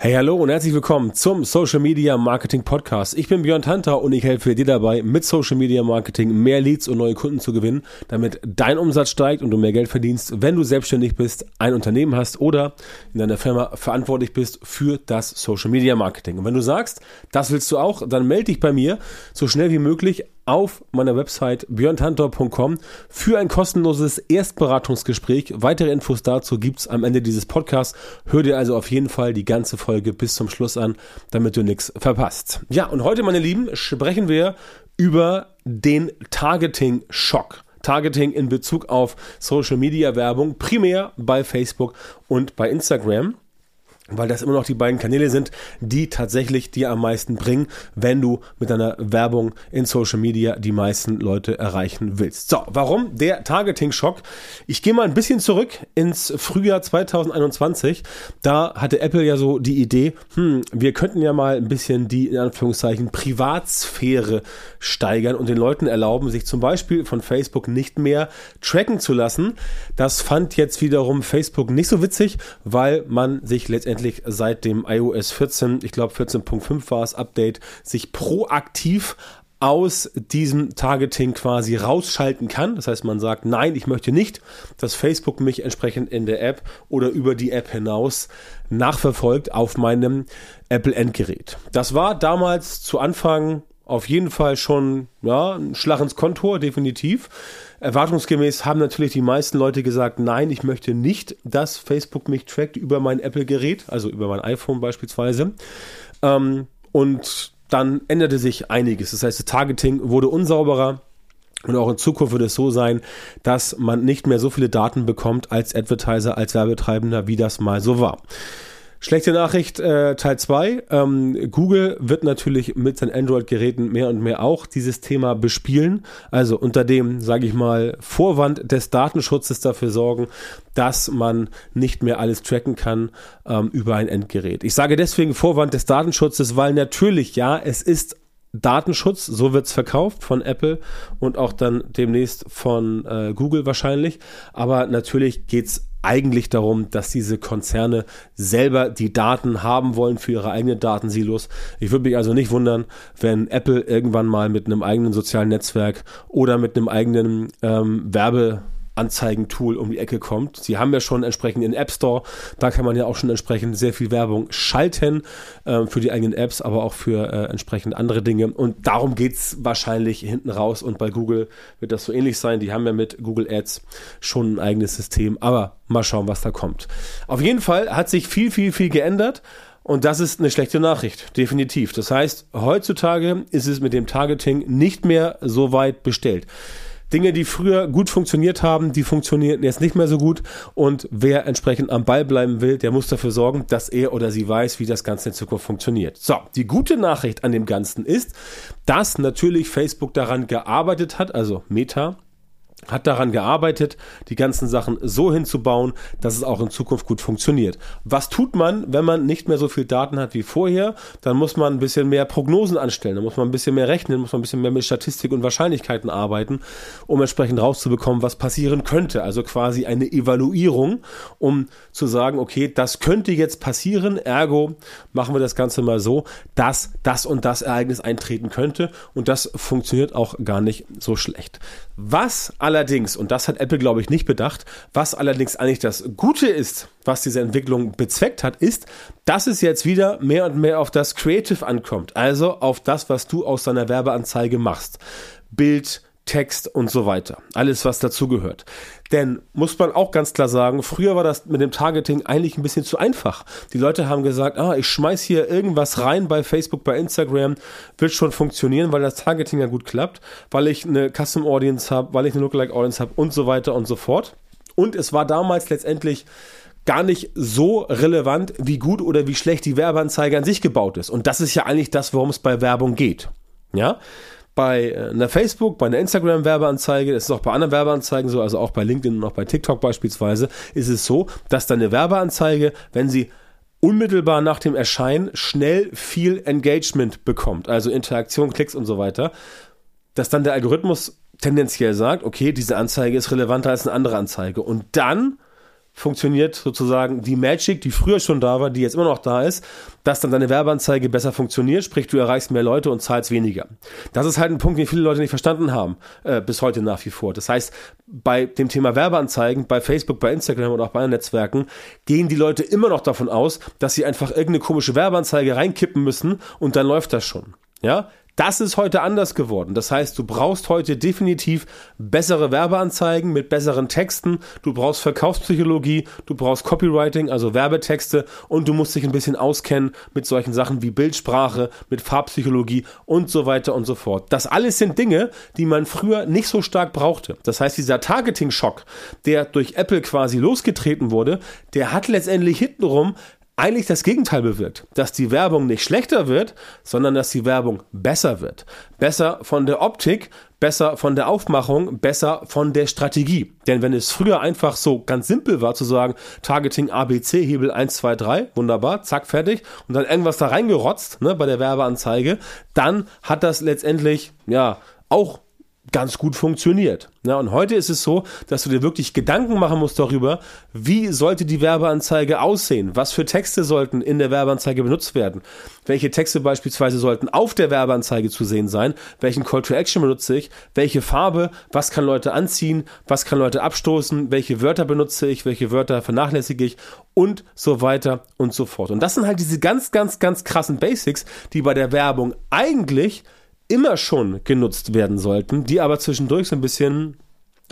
Hey, hallo und herzlich willkommen zum Social Media Marketing Podcast. Ich bin Björn Tanter und ich helfe dir dabei, mit Social Media Marketing mehr Leads und neue Kunden zu gewinnen, damit dein Umsatz steigt und du mehr Geld verdienst, wenn du selbstständig bist, ein Unternehmen hast oder in deiner Firma verantwortlich bist für das Social Media Marketing. Und wenn du sagst, das willst du auch, dann melde dich bei mir so schnell wie möglich auf meiner Website björntantor.com für ein kostenloses Erstberatungsgespräch. Weitere Infos dazu gibt's am Ende dieses Podcasts. Hör dir also auf jeden Fall die ganze Folge bis zum Schluss an, damit du nichts verpasst. Ja, und heute, meine Lieben, sprechen wir über den Targeting-Schock. Targeting in Bezug auf Social Media Werbung, primär bei Facebook und bei Instagram weil das immer noch die beiden Kanäle sind, die tatsächlich dir am meisten bringen, wenn du mit deiner Werbung in Social Media die meisten Leute erreichen willst. So, warum der Targeting-Schock? Ich gehe mal ein bisschen zurück ins Frühjahr 2021. Da hatte Apple ja so die Idee, hm, wir könnten ja mal ein bisschen die, in Anführungszeichen, Privatsphäre steigern und den Leuten erlauben, sich zum Beispiel von Facebook nicht mehr tracken zu lassen. Das fand jetzt wiederum Facebook nicht so witzig, weil man sich letztendlich letztendlich seit dem iOS 14, ich glaube 14.5 war es, Update, sich proaktiv aus diesem Targeting quasi rausschalten kann. Das heißt, man sagt, nein, ich möchte nicht, dass Facebook mich entsprechend in der App oder über die App hinaus nachverfolgt auf meinem Apple Endgerät. Das war damals zu Anfang auf jeden Fall schon ja, ein Schlag ins Kontor, definitiv. Erwartungsgemäß haben natürlich die meisten Leute gesagt, nein, ich möchte nicht, dass Facebook mich trackt über mein Apple-Gerät, also über mein iPhone beispielsweise. Ähm, und dann änderte sich einiges. Das heißt, das Targeting wurde unsauberer. Und auch in Zukunft wird es so sein, dass man nicht mehr so viele Daten bekommt als Advertiser, als Werbetreibender, wie das mal so war. Schlechte Nachricht äh, Teil 2. Ähm, Google wird natürlich mit seinen Android-Geräten mehr und mehr auch dieses Thema bespielen. Also unter dem, sage ich mal, Vorwand des Datenschutzes dafür sorgen, dass man nicht mehr alles tracken kann ähm, über ein Endgerät. Ich sage deswegen Vorwand des Datenschutzes, weil natürlich, ja, es ist Datenschutz, so wird's verkauft von Apple und auch dann demnächst von äh, Google wahrscheinlich. Aber natürlich geht's eigentlich darum, dass diese Konzerne selber die Daten haben wollen für ihre eigenen Datensilos. Ich würde mich also nicht wundern, wenn Apple irgendwann mal mit einem eigenen sozialen Netzwerk oder mit einem eigenen ähm, Werbe Anzeigentool um die Ecke kommt. Sie haben ja schon entsprechend in App Store, da kann man ja auch schon entsprechend sehr viel Werbung schalten äh, für die eigenen Apps, aber auch für äh, entsprechend andere Dinge. Und darum geht es wahrscheinlich hinten raus. Und bei Google wird das so ähnlich sein. Die haben ja mit Google Ads schon ein eigenes System. Aber mal schauen, was da kommt. Auf jeden Fall hat sich viel, viel, viel geändert. Und das ist eine schlechte Nachricht, definitiv. Das heißt, heutzutage ist es mit dem Targeting nicht mehr so weit bestellt. Dinge, die früher gut funktioniert haben, die funktionieren jetzt nicht mehr so gut. Und wer entsprechend am Ball bleiben will, der muss dafür sorgen, dass er oder sie weiß, wie das Ganze in Zukunft funktioniert. So, die gute Nachricht an dem Ganzen ist, dass natürlich Facebook daran gearbeitet hat, also Meta, hat daran gearbeitet, die ganzen Sachen so hinzubauen, dass es auch in Zukunft gut funktioniert. Was tut man, wenn man nicht mehr so viel Daten hat wie vorher? Dann muss man ein bisschen mehr Prognosen anstellen, dann muss man ein bisschen mehr rechnen, muss man ein bisschen mehr mit Statistik und Wahrscheinlichkeiten arbeiten, um entsprechend rauszubekommen, was passieren könnte. Also quasi eine Evaluierung, um zu sagen, okay, das könnte jetzt passieren, ergo machen wir das Ganze mal so, dass das und das Ereignis eintreten könnte und das funktioniert auch gar nicht so schlecht. Was allerdings, und das hat Apple, glaube ich, nicht bedacht, was allerdings eigentlich das Gute ist, was diese Entwicklung bezweckt hat, ist, dass es jetzt wieder mehr und mehr auf das Creative ankommt. Also auf das, was du aus deiner Werbeanzeige machst. Bild, Text und so weiter. Alles, was dazugehört. Denn muss man auch ganz klar sagen, früher war das mit dem Targeting eigentlich ein bisschen zu einfach. Die Leute haben gesagt, ah, ich schmeiß hier irgendwas rein bei Facebook, bei Instagram, wird schon funktionieren, weil das Targeting ja gut klappt, weil ich eine Custom Audience habe, weil ich eine Lookalike Audience habe und so weiter und so fort. Und es war damals letztendlich gar nicht so relevant, wie gut oder wie schlecht die Werbeanzeige an sich gebaut ist. Und das ist ja eigentlich das, worum es bei Werbung geht. Ja, bei äh, einer Facebook, bei einer Instagram-Werbeanzeige, das ist auch bei anderen Werbeanzeigen so, also auch bei LinkedIn und auch bei TikTok beispielsweise, ist es so, dass deine Werbeanzeige, wenn sie unmittelbar nach dem Erscheinen schnell viel Engagement bekommt, also Interaktion, Klicks und so weiter, dass dann der Algorithmus tendenziell sagt, okay, diese Anzeige ist relevanter als eine andere Anzeige. Und dann funktioniert sozusagen die Magic, die früher schon da war, die jetzt immer noch da ist, dass dann deine Werbeanzeige besser funktioniert, sprich du erreichst mehr Leute und zahlst weniger. Das ist halt ein Punkt, den viele Leute nicht verstanden haben, äh, bis heute nach wie vor. Das heißt, bei dem Thema Werbeanzeigen, bei Facebook, bei Instagram oder auch bei anderen Netzwerken, gehen die Leute immer noch davon aus, dass sie einfach irgendeine komische Werbeanzeige reinkippen müssen und dann läuft das schon. Ja, das ist heute anders geworden. Das heißt, du brauchst heute definitiv bessere Werbeanzeigen mit besseren Texten. Du brauchst Verkaufspsychologie, du brauchst Copywriting, also Werbetexte und du musst dich ein bisschen auskennen mit solchen Sachen wie Bildsprache, mit Farbpsychologie und so weiter und so fort. Das alles sind Dinge, die man früher nicht so stark brauchte. Das heißt, dieser Targeting-Schock, der durch Apple quasi losgetreten wurde, der hat letztendlich hintenrum eigentlich das Gegenteil bewirkt, dass die Werbung nicht schlechter wird, sondern dass die Werbung besser wird. Besser von der Optik, besser von der Aufmachung, besser von der Strategie. Denn wenn es früher einfach so ganz simpel war zu sagen, Targeting ABC, Hebel 1, 2, 3, wunderbar, zack, fertig, und dann irgendwas da reingerotzt ne, bei der Werbeanzeige, dann hat das letztendlich ja auch ganz gut funktioniert. Ja, und heute ist es so, dass du dir wirklich Gedanken machen musst darüber, wie sollte die Werbeanzeige aussehen? Was für Texte sollten in der Werbeanzeige benutzt werden? Welche Texte beispielsweise sollten auf der Werbeanzeige zu sehen sein? Welchen Call to Action benutze ich? Welche Farbe? Was kann Leute anziehen? Was kann Leute abstoßen? Welche Wörter benutze ich? Welche Wörter vernachlässige ich? Und so weiter und so fort. Und das sind halt diese ganz, ganz, ganz krassen Basics, die bei der Werbung eigentlich immer schon genutzt werden sollten, die aber zwischendurch so ein bisschen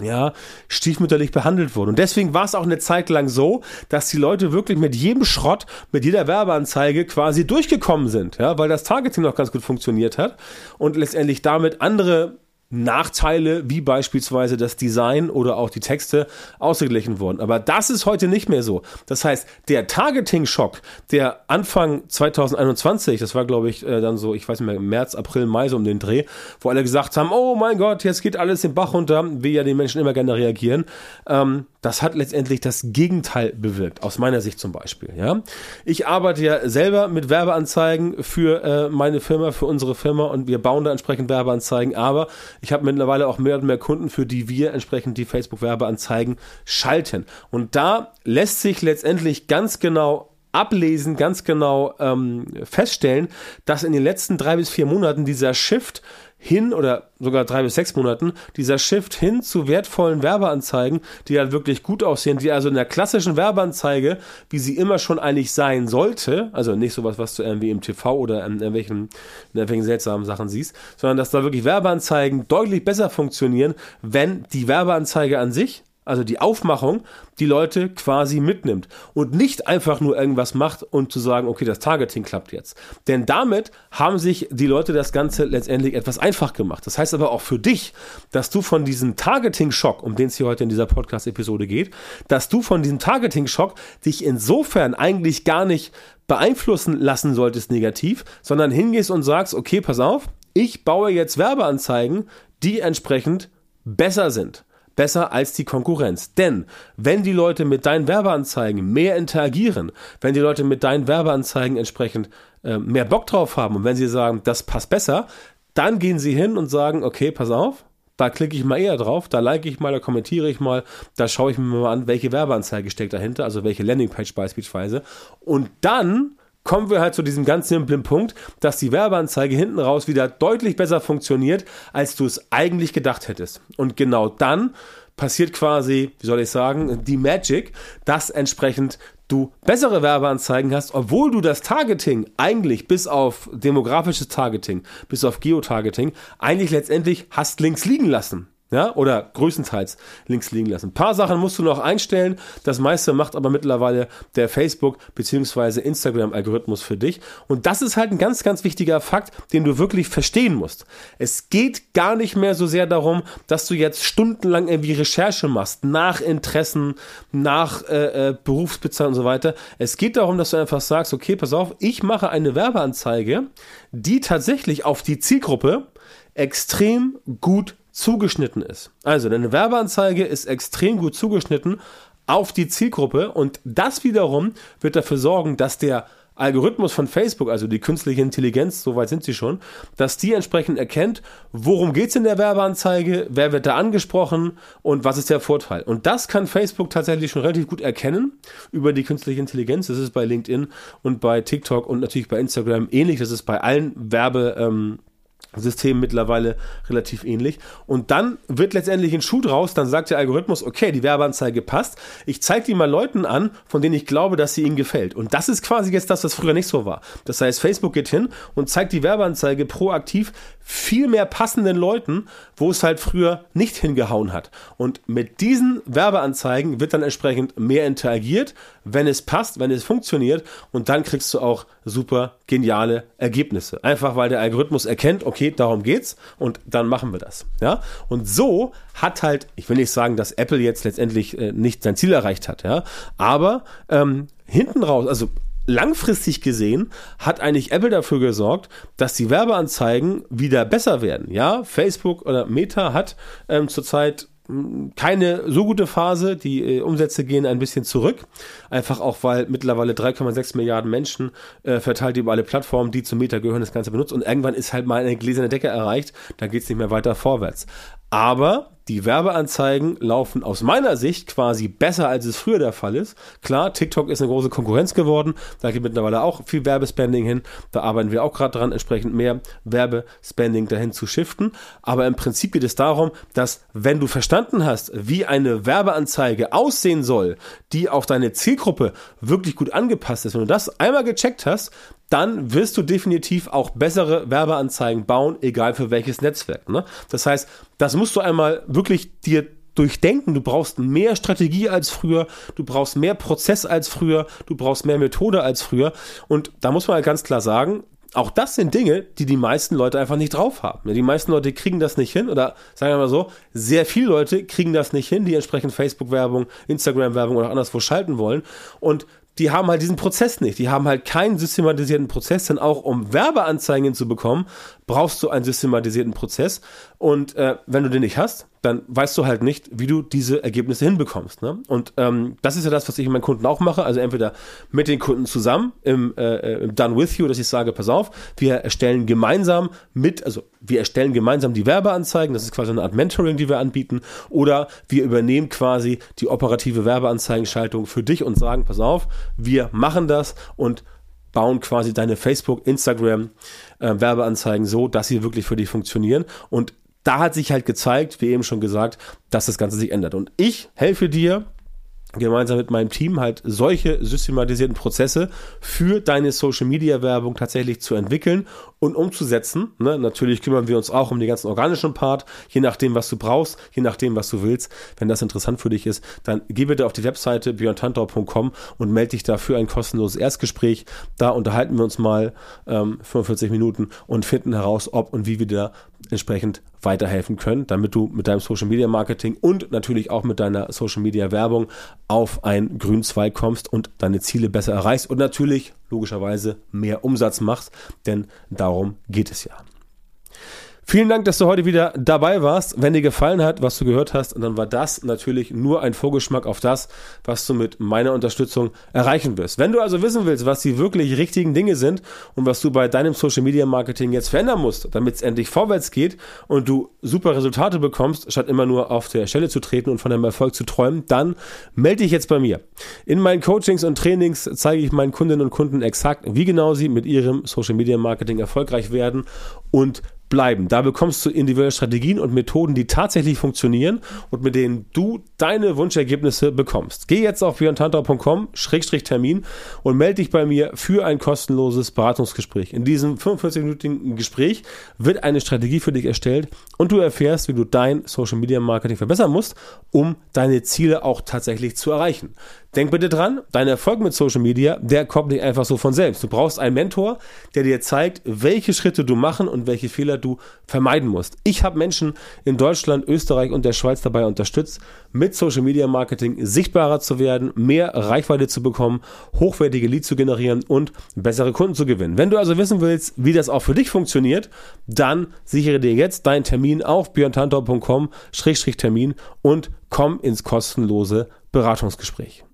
ja, stiefmütterlich behandelt wurden. Und deswegen war es auch eine Zeit lang so, dass die Leute wirklich mit jedem Schrott, mit jeder Werbeanzeige quasi durchgekommen sind, ja, weil das Targeting noch ganz gut funktioniert hat und letztendlich damit andere Nachteile wie beispielsweise das Design oder auch die Texte ausgeglichen wurden. Aber das ist heute nicht mehr so. Das heißt, der Targeting-Schock, der Anfang 2021, das war glaube ich äh, dann so, ich weiß nicht mehr, März, April, Mai so um den Dreh, wo alle gesagt haben, oh mein Gott, jetzt geht alles den Bach runter, wie ja die Menschen immer gerne reagieren. Ähm, das hat letztendlich das Gegenteil bewirkt, aus meiner Sicht zum Beispiel. Ja, ich arbeite ja selber mit Werbeanzeigen für äh, meine Firma, für unsere Firma und wir bauen da entsprechend Werbeanzeigen. Aber ich habe mittlerweile auch mehr und mehr Kunden, für die wir entsprechend die Facebook-Werbeanzeigen schalten. Und da lässt sich letztendlich ganz genau ablesen, ganz genau ähm, feststellen, dass in den letzten drei bis vier Monaten dieser Shift hin oder sogar drei bis sechs Monaten dieser Shift hin zu wertvollen Werbeanzeigen, die halt wirklich gut aussehen, die also in der klassischen Werbeanzeige, wie sie immer schon eigentlich sein sollte, also nicht sowas, was du irgendwie im TV oder in irgendwelchen, in irgendwelchen seltsamen Sachen siehst, sondern dass da wirklich Werbeanzeigen deutlich besser funktionieren, wenn die Werbeanzeige an sich also die Aufmachung, die Leute quasi mitnimmt und nicht einfach nur irgendwas macht und zu sagen, okay, das Targeting klappt jetzt. Denn damit haben sich die Leute das Ganze letztendlich etwas einfach gemacht. Das heißt aber auch für dich, dass du von diesem Targeting-Schock, um den es hier heute in dieser Podcast-Episode geht, dass du von diesem Targeting-Schock dich insofern eigentlich gar nicht beeinflussen lassen solltest negativ, sondern hingehst und sagst, okay, pass auf, ich baue jetzt Werbeanzeigen, die entsprechend besser sind besser als die Konkurrenz. Denn wenn die Leute mit deinen Werbeanzeigen mehr interagieren, wenn die Leute mit deinen Werbeanzeigen entsprechend äh, mehr Bock drauf haben und wenn sie sagen, das passt besser, dann gehen sie hin und sagen, okay, pass auf, da klicke ich mal eher drauf, da like ich mal, da kommentiere ich mal, da schaue ich mir mal an, welche Werbeanzeige steckt dahinter, also welche Landingpage beispielsweise. Und dann kommen wir halt zu diesem ganz simplen Punkt, dass die Werbeanzeige hinten raus wieder deutlich besser funktioniert, als du es eigentlich gedacht hättest. Und genau dann passiert quasi, wie soll ich sagen, die Magic, dass entsprechend du bessere Werbeanzeigen hast, obwohl du das Targeting eigentlich bis auf demografisches Targeting, bis auf Geotargeting, eigentlich letztendlich hast links liegen lassen ja, oder größtenteils links liegen lassen. Ein paar Sachen musst du noch einstellen. Das meiste macht aber mittlerweile der Facebook- bzw. Instagram-Algorithmus für dich. Und das ist halt ein ganz, ganz wichtiger Fakt, den du wirklich verstehen musst. Es geht gar nicht mehr so sehr darum, dass du jetzt stundenlang irgendwie Recherche machst, nach Interessen, nach äh, äh, und so weiter. Es geht darum, dass du einfach sagst, okay, pass auf, ich mache eine Werbeanzeige, die tatsächlich auf die Zielgruppe extrem gut zugeschnitten ist. Also deine Werbeanzeige ist extrem gut zugeschnitten auf die Zielgruppe und das wiederum wird dafür sorgen, dass der Algorithmus von Facebook, also die künstliche Intelligenz, soweit sind sie schon, dass die entsprechend erkennt, worum geht es in der Werbeanzeige, wer wird da angesprochen und was ist der Vorteil. Und das kann Facebook tatsächlich schon relativ gut erkennen über die künstliche Intelligenz. Das ist bei LinkedIn und bei TikTok und natürlich bei Instagram ähnlich. Das ist bei allen Werbe, ähm, System mittlerweile relativ ähnlich. Und dann wird letztendlich ein Schuh draus, dann sagt der Algorithmus, okay, die Werbeanzeige passt, ich zeige die mal Leuten an, von denen ich glaube, dass sie ihnen gefällt. Und das ist quasi jetzt das, was früher nicht so war. Das heißt, Facebook geht hin und zeigt die Werbeanzeige proaktiv viel mehr passenden Leuten, wo es halt früher nicht hingehauen hat. Und mit diesen Werbeanzeigen wird dann entsprechend mehr interagiert, wenn es passt, wenn es funktioniert und dann kriegst du auch super geniale Ergebnisse. Einfach weil der Algorithmus erkennt, okay, darum geht's und dann machen wir das. Ja? Und so hat halt, ich will nicht sagen, dass Apple jetzt letztendlich äh, nicht sein Ziel erreicht hat, ja, aber ähm, hinten raus, also langfristig gesehen hat eigentlich Apple dafür gesorgt, dass die Werbeanzeigen wieder besser werden. Ja, Facebook oder Meta hat ähm, zurzeit keine so gute Phase. Die äh, Umsätze gehen ein bisschen zurück. Einfach auch, weil mittlerweile 3,6 Milliarden Menschen äh, verteilt über alle Plattformen, die zu Meta gehören, das Ganze benutzt. Und irgendwann ist halt mal eine gläserne Decke erreicht. Da geht es nicht mehr weiter vorwärts. Aber die Werbeanzeigen laufen aus meiner Sicht quasi besser, als es früher der Fall ist. Klar, TikTok ist eine große Konkurrenz geworden. Da geht mittlerweile auch viel Werbespending hin. Da arbeiten wir auch gerade dran, entsprechend mehr Werbespending dahin zu shiften. Aber im Prinzip geht es darum, dass wenn du verstanden hast, wie eine Werbeanzeige aussehen soll, die auf deine Zielgruppe wirklich gut angepasst ist, wenn du das einmal gecheckt hast, dann wirst du definitiv auch bessere Werbeanzeigen bauen, egal für welches Netzwerk. Ne? Das heißt, das musst du einmal wirklich dir durchdenken. Du brauchst mehr Strategie als früher, du brauchst mehr Prozess als früher, du brauchst mehr Methode als früher. Und da muss man halt ganz klar sagen, auch das sind Dinge, die die meisten Leute einfach nicht drauf haben. Die meisten Leute kriegen das nicht hin oder sagen wir mal so, sehr viele Leute kriegen das nicht hin, die entsprechend Facebook-Werbung, Instagram-Werbung oder anderswo schalten wollen. Und die haben halt diesen Prozess nicht. Die haben halt keinen systematisierten Prozess, denn auch um Werbeanzeigen zu bekommen, brauchst du einen systematisierten Prozess. Und äh, wenn du den nicht hast, dann weißt du halt nicht, wie du diese Ergebnisse hinbekommst. Ne? Und ähm, das ist ja das, was ich mit meinen Kunden auch mache. Also entweder mit den Kunden zusammen im, äh, im Done With You, dass ich sage, pass auf, wir erstellen gemeinsam mit, also wir erstellen gemeinsam die Werbeanzeigen, das ist quasi eine Art Mentoring, die wir anbieten, oder wir übernehmen quasi die operative Werbeanzeigenschaltung für dich und sagen, pass auf, wir machen das und bauen quasi deine Facebook, Instagram äh, Werbeanzeigen so, dass sie wirklich für dich funktionieren und da hat sich halt gezeigt, wie eben schon gesagt, dass das Ganze sich ändert. Und ich helfe dir, gemeinsam mit meinem Team halt solche systematisierten Prozesse für deine Social Media Werbung tatsächlich zu entwickeln und umzusetzen. Ne? Natürlich kümmern wir uns auch um den ganzen organischen Part, je nachdem, was du brauchst, je nachdem, was du willst. Wenn das interessant für dich ist, dann geh bitte auf die Webseite björntantau.com und melde dich da für ein kostenloses Erstgespräch. Da unterhalten wir uns mal ähm, 45 Minuten und finden heraus, ob und wie wir da entsprechend weiterhelfen können, damit du mit deinem Social Media Marketing und natürlich auch mit deiner Social Media Werbung auf einen grünen kommst und deine Ziele besser erreichst und natürlich logischerweise mehr Umsatz machst, denn darum geht es ja. Vielen Dank, dass du heute wieder dabei warst. Wenn dir gefallen hat, was du gehört hast, dann war das natürlich nur ein Vorgeschmack auf das, was du mit meiner Unterstützung erreichen wirst. Wenn du also wissen willst, was die wirklich richtigen Dinge sind und was du bei deinem Social Media Marketing jetzt verändern musst, damit es endlich vorwärts geht und du super Resultate bekommst, statt immer nur auf der Stelle zu treten und von deinem Erfolg zu träumen, dann melde dich jetzt bei mir. In meinen Coachings und Trainings zeige ich meinen Kundinnen und Kunden exakt, wie genau sie mit ihrem Social Media Marketing erfolgreich werden und bleiben. Da bekommst du individuelle Strategien und Methoden, die tatsächlich funktionieren und mit denen du deine Wunschergebnisse bekommst. Geh jetzt auf björntantau.com-termin und melde dich bei mir für ein kostenloses Beratungsgespräch. In diesem 45-minütigen Gespräch wird eine Strategie für dich erstellt und du erfährst, wie du dein Social Media Marketing verbessern musst, um deine Ziele auch tatsächlich zu erreichen. Denk bitte dran, dein Erfolg mit Social Media, der kommt nicht einfach so von selbst. Du brauchst einen Mentor, der dir zeigt, welche Schritte du machen und welche Fehler du vermeiden musst. Ich habe Menschen in Deutschland, Österreich und der Schweiz dabei unterstützt, mit Social Media Marketing sichtbarer zu werden, mehr Reichweite zu bekommen, hochwertige Leads zu generieren und bessere Kunden zu gewinnen. Wenn du also wissen willst, wie das auch für dich funktioniert, dann sichere dir jetzt deinen Termin auf björntantor.com-termin und komm ins kostenlose Beratungsgespräch.